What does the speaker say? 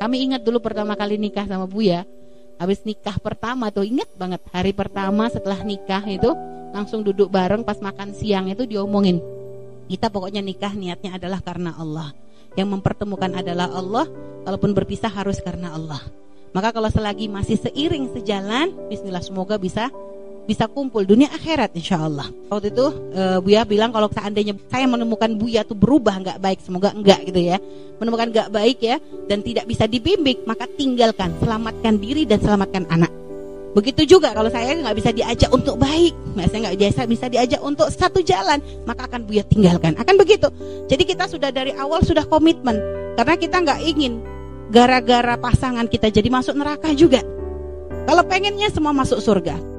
Kami ingat dulu pertama kali nikah sama Buya. Habis nikah pertama tuh ingat banget hari pertama setelah nikah itu langsung duduk bareng pas makan siang itu diomongin. Kita pokoknya nikah niatnya adalah karena Allah. Yang mempertemukan adalah Allah, kalaupun berpisah harus karena Allah. Maka kalau selagi masih seiring sejalan, bismillah semoga bisa bisa kumpul dunia akhirat insya Allah. Waktu itu uh, Buya bilang kalau seandainya saya menemukan Buya tuh berubah nggak baik, semoga enggak gitu ya. Menemukan nggak baik ya dan tidak bisa dibimbing, maka tinggalkan, selamatkan diri dan selamatkan anak. Begitu juga kalau saya nggak bisa diajak untuk baik, saya nggak biasa bisa diajak untuk satu jalan, maka akan Buya tinggalkan. Akan begitu. Jadi kita sudah dari awal sudah komitmen karena kita nggak ingin gara-gara pasangan kita jadi masuk neraka juga. Kalau pengennya semua masuk surga,